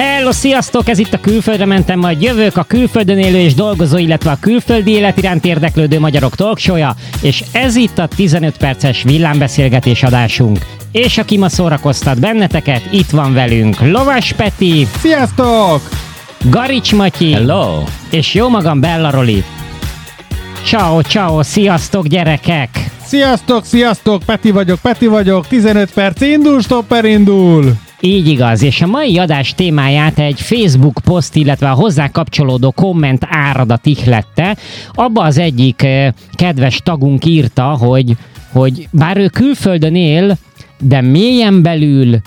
Hello, sziasztok! Ez itt a Külföldre mentem, majd jövök a külföldön élő és dolgozó, illetve a külföldi élet iránt érdeklődő magyarok talkshow és ez itt a 15 perces villámbeszélgetés adásunk. És aki ma szórakoztat benneteket, itt van velünk Lovas Peti, Sziasztok! Garics Matyi, Hello! és jó magam Bella Roli. Ciao, ciao, sziasztok gyerekek! Sziasztok, sziasztok! Peti vagyok, Peti vagyok, 15 perc indul, stopper indul! Így igaz, és a mai adás témáját egy Facebook poszt, illetve a hozzá kapcsolódó komment áradat ihlette. Abba az egyik eh, kedves tagunk írta, hogy, hogy bár ő külföldön él, de mélyen belül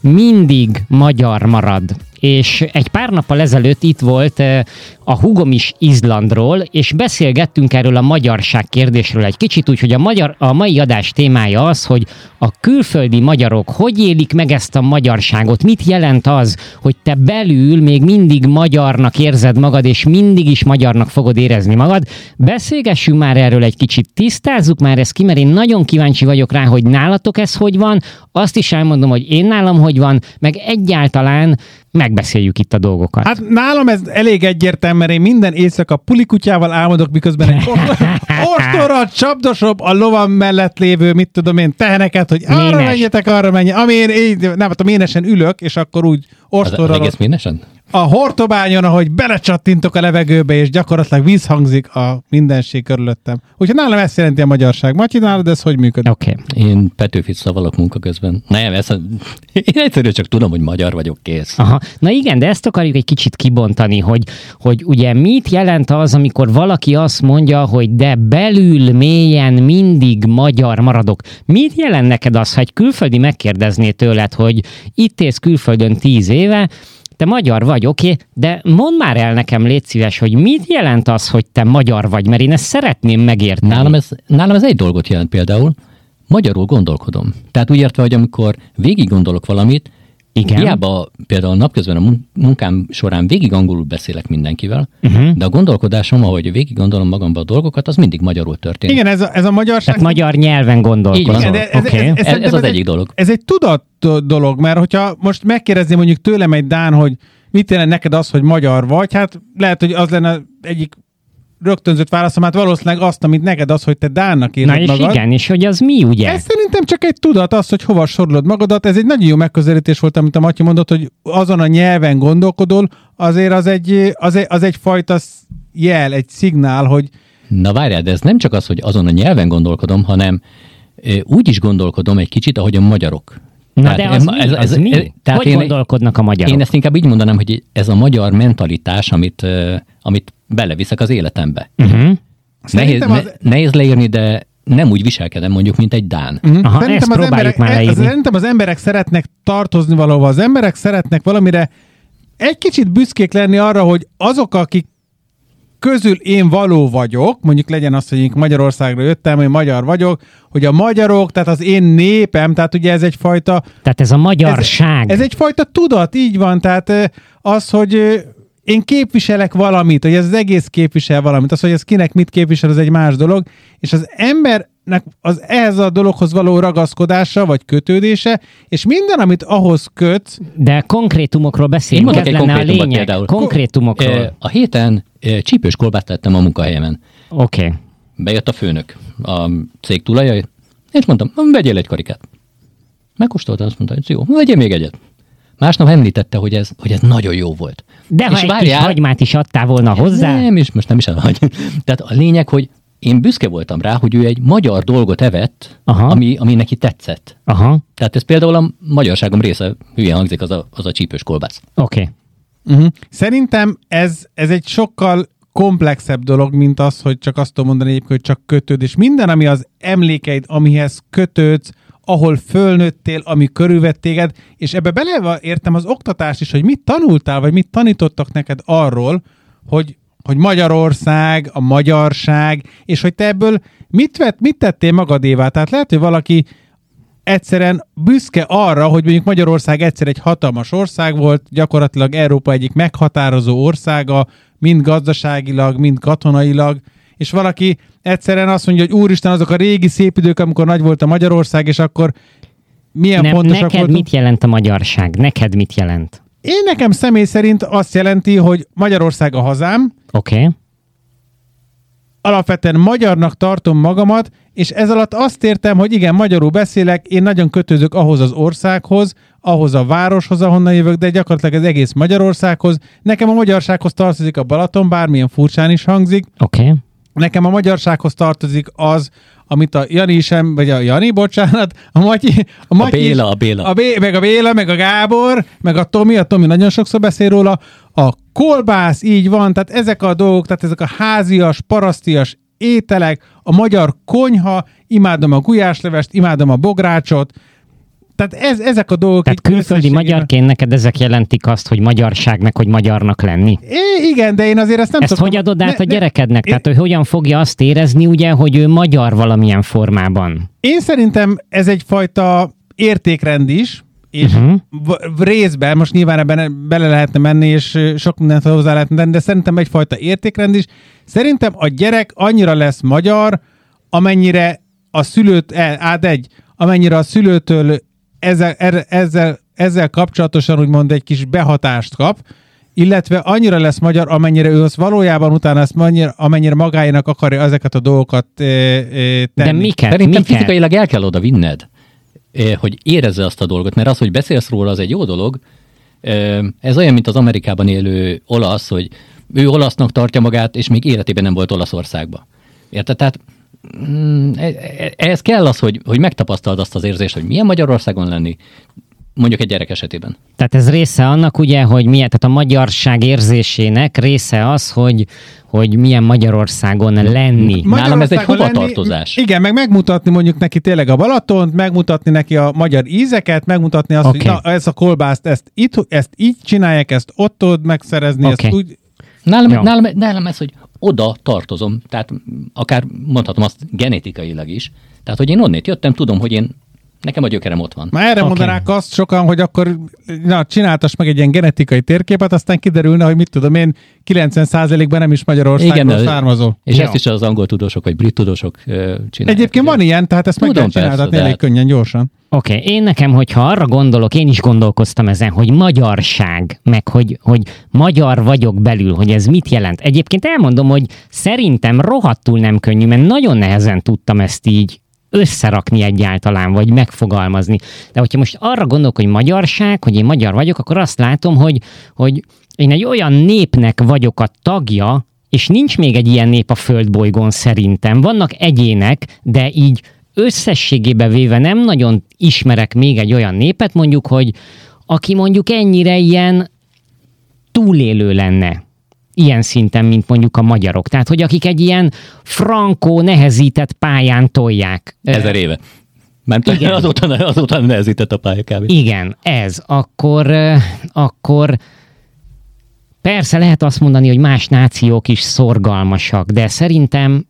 mindig magyar marad. És egy pár nappal ezelőtt itt volt eh, a hugom is Izlandról, és beszélgettünk erről a magyarság kérdésről egy kicsit, úgyhogy a, magyar, a mai adás témája az, hogy a külföldi magyarok hogy élik meg ezt a magyarságot, mit jelent az, hogy te belül még mindig magyarnak érzed magad, és mindig is magyarnak fogod érezni magad. Beszélgessünk már erről egy kicsit, tisztázzuk már ezt ki, mert én nagyon kíváncsi vagyok rá, hogy nálatok ez hogy van, azt is elmondom, hogy én nálam hogy van, meg egyáltalán megbeszéljük itt a dolgokat. Hát nálam ez elég egyértelmű, mert én minden éjszaka pulikutyával álmodok, miközben egy ostorra csapdosob a lovam mellett lévő, mit tudom én, teheneket, hogy arra Ménes. menjetek, arra menjetek. Ami én, így, nem, hát a ménesen ülök, és akkor úgy Az, az ostorral egész ménesen? a hortobányon, ahogy belecsattintok a levegőbe, és gyakorlatilag vízhangzik a mindenség körülöttem. Úgyhogy nálam ezt jelenti a magyarság. Matyi, nálad ez hogy működik? Oké. Okay. Én Petőfit szavalok munka közben. Nem, ez a... én egyszerűen csak tudom, hogy magyar vagyok, kész. Aha. Na igen, de ezt akarjuk egy kicsit kibontani, hogy, hogy ugye mit jelent az, amikor valaki azt mondja, hogy de belül mélyen mindig magyar maradok. Mit jelent neked az, ha egy külföldi megkérdezné tőled, hogy itt élsz külföldön tíz éve, te magyar vagy, oké, okay, de mondd már el nekem, légy szíves, hogy mit jelent az, hogy te magyar vagy, mert én ezt szeretném megérteni. Nálam ez, nálam ez egy dolgot jelent például. Magyarul gondolkodom. Tehát úgy értve, hogy amikor végig gondolok valamit, Igen. Hiába például napközben a mun- munkám során végig angolul beszélek mindenkivel, Uh-huh. de a gondolkodásom, ahogy végig gondolom magamba a dolgokat, az mindig magyarul történik. Igen, ez a, ez a magyarság... Tehát magyar nyelven gondolkozol. van. de ez- Oké. ez- Ez, ez az ez egy- egyik dolog. Ez egy tudat dolog, mert hogyha most megkérdezni mondjuk tőlem egy Dán, hogy mit jelent neked az, hogy magyar vagy, hát lehet, hogy az lenne egyik rögtönzött válaszom, hát valószínűleg azt, amit neked az, hogy te Dánnak Na éled és magad. igen, és hogy az mi, ugye? Ez szerintem csak egy tudat, az, hogy hova sorolod magadat. Ez egy nagyon jó megközelítés volt, amit a Matyi mondott, hogy azon a nyelven gondolkodol, azért az egy, az egy, az egy fajta sz- jel, egy szignál, hogy Na várjál, de ez nem csak az, hogy azon a nyelven gondolkodom, hanem úgy is gondolkodom egy kicsit, ahogy a magyarok. Na de az, em- mi? az mi? tehát hogy én, gondolkodnak a magyarok? én ezt inkább így mondanám, hogy ez a magyar mentalitás, amit, amit beleviszek az életembe. Uh-huh. Nehéz, ne, az- nehéz leírni, de nem úgy viselkedem mondjuk, mint egy Dán. Mhm. Aha, szerintem, ezt az próbáljuk emberek, már e- leírni. szerintem az emberek szeretnek tartozni valahova. Az emberek szeretnek valamire egy kicsit büszkék lenni arra, hogy azok, akik közül én való vagyok, mondjuk legyen az, hogy én Magyarországra jöttem, hogy magyar vagyok, hogy a magyarok, tehát az én népem, tehát ugye ez egyfajta Tehát ez a magyarság. Ez, ez egyfajta tudat, így van, tehát az, hogy én képviselek valamit, hogy ez az egész képvisel valamit, az, hogy ez kinek mit képvisel, az egy más dolog, és az embernek az ehhez a dologhoz való ragaszkodása, vagy kötődése, és minden, amit ahhoz köt, De konkrétumokról Én beszélünk, ez egy lenne a lényeg. például. Konkrétumokról. A héten csípős kolbászt tettem a munkahelyemen. Oké. Okay. Bejött a főnök, a cég tulajai, és mondtam, vegyél egy karikát. Megkóstolta, azt mondta, hogy jó, vegyél még egyet. Másnap említette, hogy ez, hogy ez nagyon jó volt. De ha És egy kis várjál- hagymát is adtál volna hozzá, Nem, és most nem is elhagy. Tehát a lényeg, hogy én büszke voltam rá, hogy ő egy magyar dolgot evett, Aha. ami, ami neki tetszett. aha, Tehát ez például a magyarságom része, hülye hangzik az a, az a csípős kolbász. oké. Okay. uh-huh. szerintem ez, ez egy sokkal komplexebb dolog, mint az, hogy csak azt tudom mondani egyébként, hogy csak kötőd, és minden, ami az emlékeid, amihez kötődsz, ahol fölnőttél, ami körülvett téged, és ebbe bele értem az oktatást is, hogy mit tanultál, vagy mit tanítottak neked arról, hogy, hogy Magyarország, a magyarság, és hogy te ebből mit, vett, mit tettél magadévá. Tehát lehet, hogy valaki egyszerűen büszke arra, hogy mondjuk Magyarország egyszer egy hatalmas ország volt, gyakorlatilag Európa egyik meghatározó országa, mind gazdaságilag, mind katonailag, és valaki egyszerűen azt mondja, hogy úristen, azok a régi szép idők, amikor nagy volt a Magyarország, és akkor milyen Nem, fontosak neked voltunk. mit jelent a magyarság? Neked mit jelent? Én nekem személy szerint azt jelenti, hogy Magyarország a hazám, Oké. Okay. alapvetően magyarnak tartom magamat, és ez alatt azt értem, hogy igen, magyarul beszélek, én nagyon kötözök ahhoz az országhoz, ahhoz a városhoz, ahonnan jövök, de gyakorlatilag az egész Magyarországhoz. Nekem a magyarsághoz tartozik a Balaton, bármilyen furcsán is hangzik. Oké. Okay. Nekem a magyarsághoz tartozik az, amit a Jani sem, vagy a Jani, bocsánat, a Matyi, a, Matyi Béla, is- a Béla. A Bé, meg a Béla, meg a Gábor, meg a Tomi, a Tomi nagyon sokszor beszél róla, a kolbász, így van, tehát ezek a dolgok, tehát ezek a házias, parasztias ételek, a magyar konyha, imádom a gulyáslevest, imádom a bográcsot, tehát ez, ezek a dolgok. Tehát külföldi magyarként neked ezek jelentik azt, hogy magyarságnak, hogy magyarnak lenni. É, igen, de én azért ezt nem Ezt szoktam... hogy adod át Ne- a ne- gyerekednek? Én- Tehát, hogy hogyan fogja azt érezni, ugye, hogy ő magyar valamilyen formában? Én szerintem ez egyfajta értékrend is, és uh-huh. részben, most nyilván ebben bele lehetne menni, és sok mindent hozzá lehetne tenni, de szerintem egyfajta értékrend is. Szerintem a gyerek annyira lesz magyar, amennyire a szülőt, e, át egy, amennyire a szülőtől ezzel, erre- ezzel, ezzel kapcsolatosan úgymond egy kis behatást kap, illetve annyira lesz magyar, amennyire ő az valójában utána ezt annyira, amennyire magáénak akarja ezeket a dolgokat e, e, tenni. De miket? Szerintem miket? fizikailag el kell oda vinned, eh, hogy érezze azt a dolgot, mert az, hogy beszélsz róla, az egy jó dolog. Ez olyan, mint az Amerikában élő olasz, hogy ő olasznak tartja magát, és még életében nem volt Olaszországba. Érted? Tehát ehhez kell az, hogy, hogy megtapasztald azt az érzést, hogy milyen Magyarországon lenni, mondjuk egy gyerek esetében. Tehát ez része annak ugye, hogy milyen, tehát a magyarság érzésének része az, hogy, hogy milyen Magyarországon lenni. Nálam ez egy Magyarországon hovatartozás. Igen, meg megmutatni mondjuk neki tényleg a Balatont, megmutatni neki a magyar ízeket, megmutatni azt, Oké. hogy na, ez a kolbászt, ezt, itt, ezt így csinálják, ezt ott tudod megszerezni, Oké. ezt úgy... Nálam, Jó. nálam, nálam ez, hogy oda tartozom, tehát akár mondhatom azt genetikailag is, tehát hogy én onnét jöttem, tudom, hogy én, nekem a gyökerem ott van. Már erre okay. mondanák azt sokan, hogy akkor na, csináltass meg egy ilyen genetikai térképet, aztán kiderülne, hogy mit tudom én, 90%-ban nem is Magyarországról származó. És Jó. ezt is az angol tudósok, vagy brit tudósok csinálják. Egyébként ugye? van ilyen, tehát ezt meg Tudom, csináltatni persze, de elég hát- könnyen, gyorsan. Oké, okay. én nekem, hogyha arra gondolok, én is gondolkoztam ezen, hogy magyarság, meg hogy, hogy magyar vagyok belül, hogy ez mit jelent. Egyébként elmondom, hogy szerintem rohadtul nem könnyű, mert nagyon nehezen tudtam ezt így összerakni egyáltalán, vagy megfogalmazni. De hogyha most arra gondolok, hogy magyarság, hogy én magyar vagyok, akkor azt látom, hogy, hogy én egy olyan népnek vagyok a tagja, és nincs még egy ilyen nép a földbolygón szerintem. Vannak egyének, de így összességébe véve nem nagyon ismerek még egy olyan népet, mondjuk, hogy aki mondjuk ennyire ilyen túlélő lenne ilyen szinten, mint mondjuk a magyarok. Tehát, hogy akik egy ilyen frankó, nehezített pályán tolják. Ezer éve. Mert Igen. azóta, azóta nehezített a pálya kb. Igen, ez. Akkor, akkor persze lehet azt mondani, hogy más nációk is szorgalmasak, de szerintem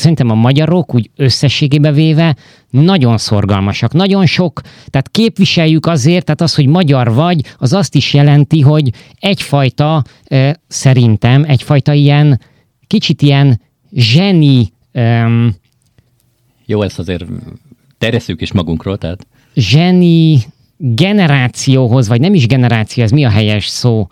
Szerintem a magyarok úgy összességében véve nagyon szorgalmasak. Nagyon sok, tehát képviseljük azért, tehát az, hogy magyar vagy, az azt is jelenti, hogy egyfajta, szerintem, egyfajta ilyen, kicsit ilyen zseni, em, Jó, ezt azért terjesszük is magunkról, tehát zseni generációhoz, vagy nem is generáció, ez mi a helyes szó?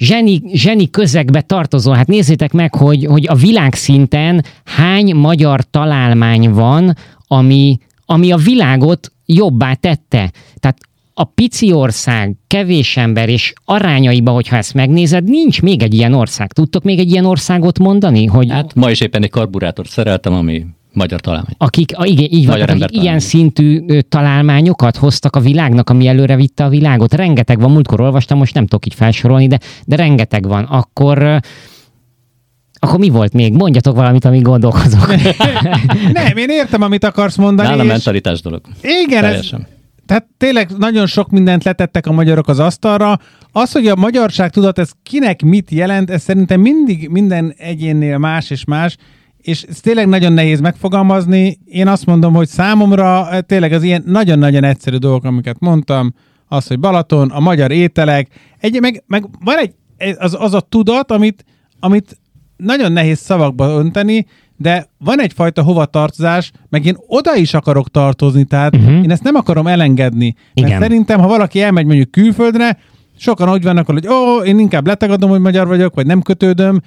Zseni, zseni közegbe tartozó. Hát nézzétek meg, hogy, hogy a világszinten hány magyar találmány van, ami, ami a világot jobbá tette. Tehát a pici ország, kevés ember és arányaiba, hogyha ezt megnézed, nincs még egy ilyen ország. Tudtok még egy ilyen országot mondani? Hogy hát ma is éppen egy karburátort szereltem, ami magyar találmány. akik, a, igen, így van, Magyar ember akik ilyen szintű ö, találmányokat hoztak a világnak, ami előre vitte a világot. Rengeteg van, múltkor olvastam, most nem tudok így felsorolni, de, de rengeteg van. Akkor ö, akkor mi volt még? Mondjatok valamit, amíg gondolkozok. Nem, én értem, amit akarsz mondani. Nálam és- mentalitás dolog. Igen, ez, Teljesen. tehát tényleg nagyon sok mindent letettek a magyarok az asztalra. Az, hogy a magyarság tudat, ez kinek mit jelent, ez szerintem mindig minden egyénnél más és más, és ez tényleg nagyon nehéz megfogalmazni. Én azt mondom, hogy számomra eh, tényleg az ilyen nagyon-nagyon egyszerű dolgok, amiket mondtam, az, hogy Balaton, a magyar ételek, egy, meg, meg van egy, az, az a tudat, amit, amit nagyon nehéz szavakba önteni, de van egyfajta hovatartozás, meg én oda is akarok tartozni, tehát uh-huh. én ezt nem akarom elengedni. Mert Igen. szerintem, ha valaki elmegy mondjuk külföldre, sokan úgy vannak, hogy ó, én inkább letagadom, hogy magyar vagyok, vagy nem kötődöm,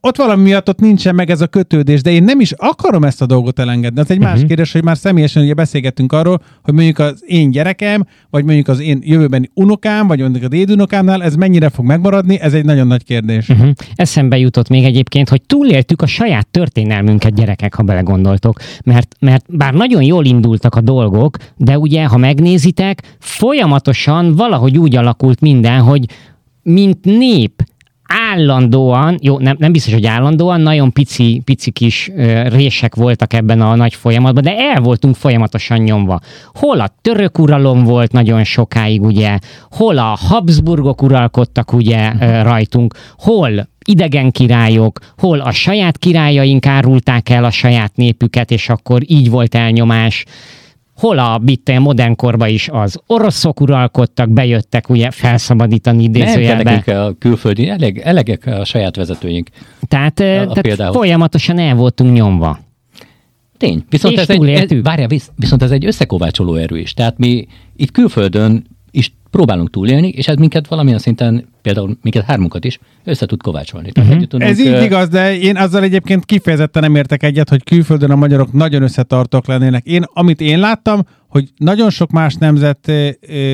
ott valami miatt ott nincsen meg ez a kötődés, de én nem is akarom ezt a dolgot elengedni. Az egy uh-huh. más kérdés, hogy már személyesen ugye beszélgettünk arról, hogy mondjuk az én gyerekem, vagy mondjuk az én jövőbeni unokám, vagy mondjuk a dédunokámnál ez mennyire fog megmaradni, ez egy nagyon nagy kérdés. Uh-huh. Eszembe jutott még egyébként, hogy túléltük a saját történelmünket gyerekek, ha belegondoltok. Mert, mert bár nagyon jól indultak a dolgok, de ugye, ha megnézitek, folyamatosan valahogy úgy alakult minden, hogy mint nép állandóan, jó, nem, nem biztos, hogy állandóan, nagyon pici, pici kis ö, rések voltak ebben a nagy folyamatban, de el voltunk folyamatosan nyomva. Hol a török uralom volt nagyon sokáig, ugye, hol a Habsburgok uralkodtak, ugye, ö, rajtunk, hol idegen királyok, hol a saját királyaink árulták el a saját népüket, és akkor így volt elnyomás hol a bitte modern korba is az oroszok uralkodtak, bejöttek ugye felszabadítani idézőjelbe. Nem a külföldi, elég, elegek a saját vezetőink. Tehát, a, a tehát folyamatosan el voltunk nyomva. Tény. Viszont és ez egy, ez, várjál, viszont ez egy összekovácsoló erő is. Tehát mi itt külföldön próbálunk túlélni, és ez minket valamilyen szinten, például minket hármunkat is, össze tud kovácsolni. Tehát uh-huh. tudunk, ez így igaz, de én azzal egyébként kifejezetten nem értek egyet, hogy külföldön a magyarok nagyon összetartók lennének. Én, amit én láttam, hogy nagyon sok más nemzet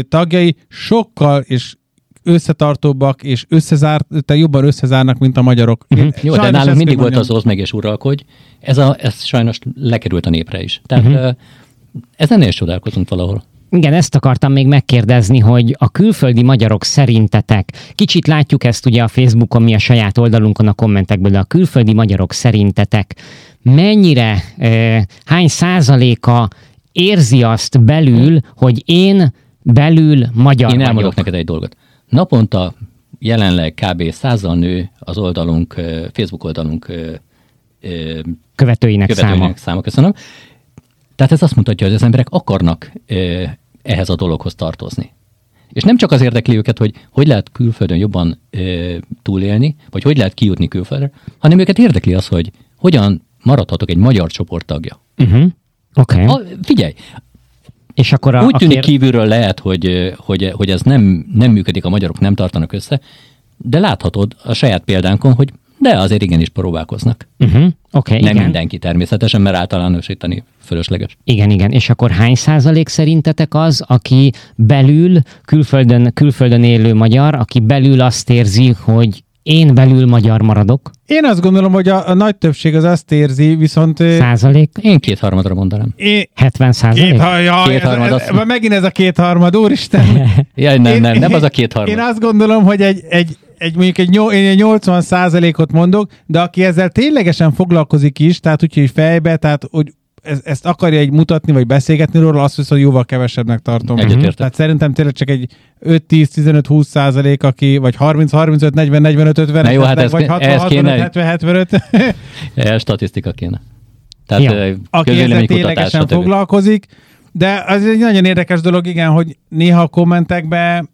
tagjai sokkal és összetartóbbak és összezárt, te jobban összezárnak, mint a magyarok. Uh-huh. Jó, de nálunk mindig volt az osz meg és uralkodj. Ez, a, ez sajnos lekerült a népre is. Tehát uh-huh. ez ennél csodálkozunk valahol. Igen, ezt akartam még megkérdezni, hogy a külföldi magyarok szerintetek, kicsit látjuk ezt ugye a Facebookon, mi a saját oldalunkon a kommentekből, de a külföldi magyarok szerintetek mennyire, eh, hány százaléka érzi azt belül, hogy én belül magyar Én elmondok vagyok. neked egy dolgot. Naponta jelenleg kb. százal nő az oldalunk, Facebook oldalunk követőinek, követőinek száma. száma. Köszönöm. Tehát ez azt mutatja, hogy az emberek akarnak ehhez a dologhoz tartozni. És nem csak az érdekli őket, hogy hogy lehet külföldön jobban ö, túlélni, vagy hogy lehet kijutni külföldre, hanem őket érdekli az, hogy hogyan maradhatok egy magyar csoport tagja. Uh-huh. Oké. Okay. Figyelj, és akkor a, Úgy tűnik kér... kívülről lehet, hogy, hogy, hogy ez nem, nem működik, a magyarok nem tartanak össze, de láthatod a saját példánkon, hogy de azért igenis próbálkoznak. Uh-huh. Okay, Nem igen. mindenki természetesen, mert általánosítani fölösleges. Igen, igen. És akkor hány százalék szerintetek az, aki belül, külföldön, külföldön élő magyar, aki belül azt érzi, hogy én belül magyar maradok? Én azt gondolom, hogy a, a nagy többség az azt érzi, viszont... Százalék? Én kétharmadra mondanám. Én, 70 százalék? Két, ja, kétharmad. Ez, ez, megint ez a kétharmad, úristen. Jaj, nem, nem, nem az a kétharmad. Én azt gondolom, hogy egy, egy, egy mondjuk egy, én egy 80 százalékot mondok, de aki ezzel ténylegesen foglalkozik is, tehát úgyhogy fejbe, tehát hogy ezt akarja egy mutatni, vagy beszélgetni róla, azt viszont jóval kevesebbnek tartom. Egyetértek. Tehát szerintem tényleg csak egy 5-10-15-20 százalék, aki, vagy 30-35, 40, 45, 50, jó, hát ez, vagy 60, 65, 70, 75. Ez statisztika kéne. Tehát ja. Aki ezzel ténylegesen foglalkozik, de az egy nagyon érdekes dolog, igen, hogy néha a kommentekben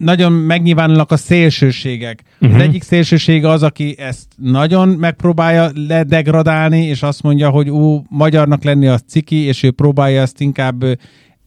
nagyon megnyilvánulnak a szélsőségek. Uh-huh. Az mhm. egyik szélsőség az, aki ezt nagyon megpróbálja ledegradálni, és azt mondja, hogy ú, magyarnak lenni az ciki, és ő próbálja ezt inkább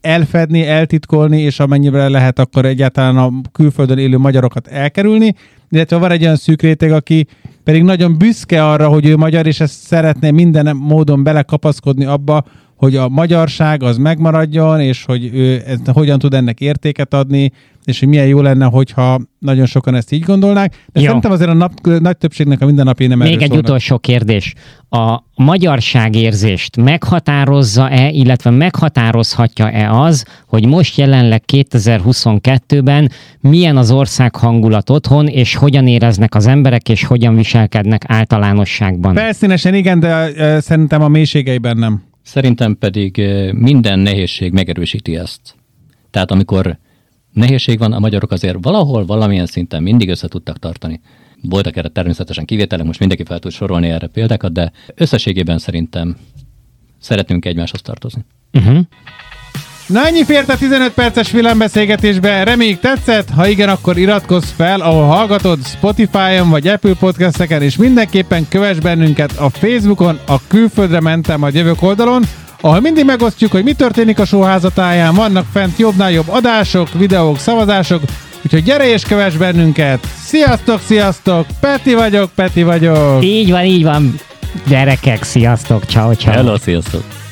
elfedni, eltitkolni, és amennyiben lehet, akkor egyáltalán a külföldön élő magyarokat elkerülni. Illetve van egy olyan szűk réteg, aki pedig nagyon büszke arra, hogy ő magyar, és ezt szeretné minden módon belekapaszkodni abba, hogy a magyarság az megmaradjon, és hogy ő ezt, hogyan tud ennek értéket adni, és hogy milyen jó lenne, hogyha nagyon sokan ezt így gondolnák. De jó. szerintem azért a nap, nagy többségnek a mindennapi nem Még egy szólnak. utolsó kérdés. A magyarságérzést meghatározza-e, illetve meghatározhatja-e az, hogy most jelenleg 2022-ben milyen az ország hangulat otthon, és hogyan éreznek az emberek, és hogyan viselkednek általánosságban? Felszínesen igen, de uh, szerintem a mélységeiben nem. Szerintem pedig minden nehézség megerősíti ezt. Tehát amikor nehézség van, a magyarok azért valahol, valamilyen szinten mindig össze tudtak tartani. Voltak erre természetesen kivételek, most mindenki fel tud sorolni erre példákat, de összességében szerintem szeretünk egymáshoz tartozni. Uh-huh. Na ennyi fért a 15 perces filmbeszélgetésbe. Reméljük tetszett? Ha igen, akkor iratkozz fel, ahol hallgatod Spotify-on vagy Apple Podcast-eken, és mindenképpen kövess bennünket a Facebookon, a Külföldre mentem a jövök oldalon, ahol mindig megosztjuk, hogy mi történik a sóházatáján, vannak fent jobbnál jobb adások, videók, szavazások, úgyhogy Úgyhogy gyere és kövess bennünket! Sziasztok, sziasztok! Peti vagyok, Peti vagyok! Így van, így van. Gyerekek, sziasztok, ciao ciao. Hello, sziasztok!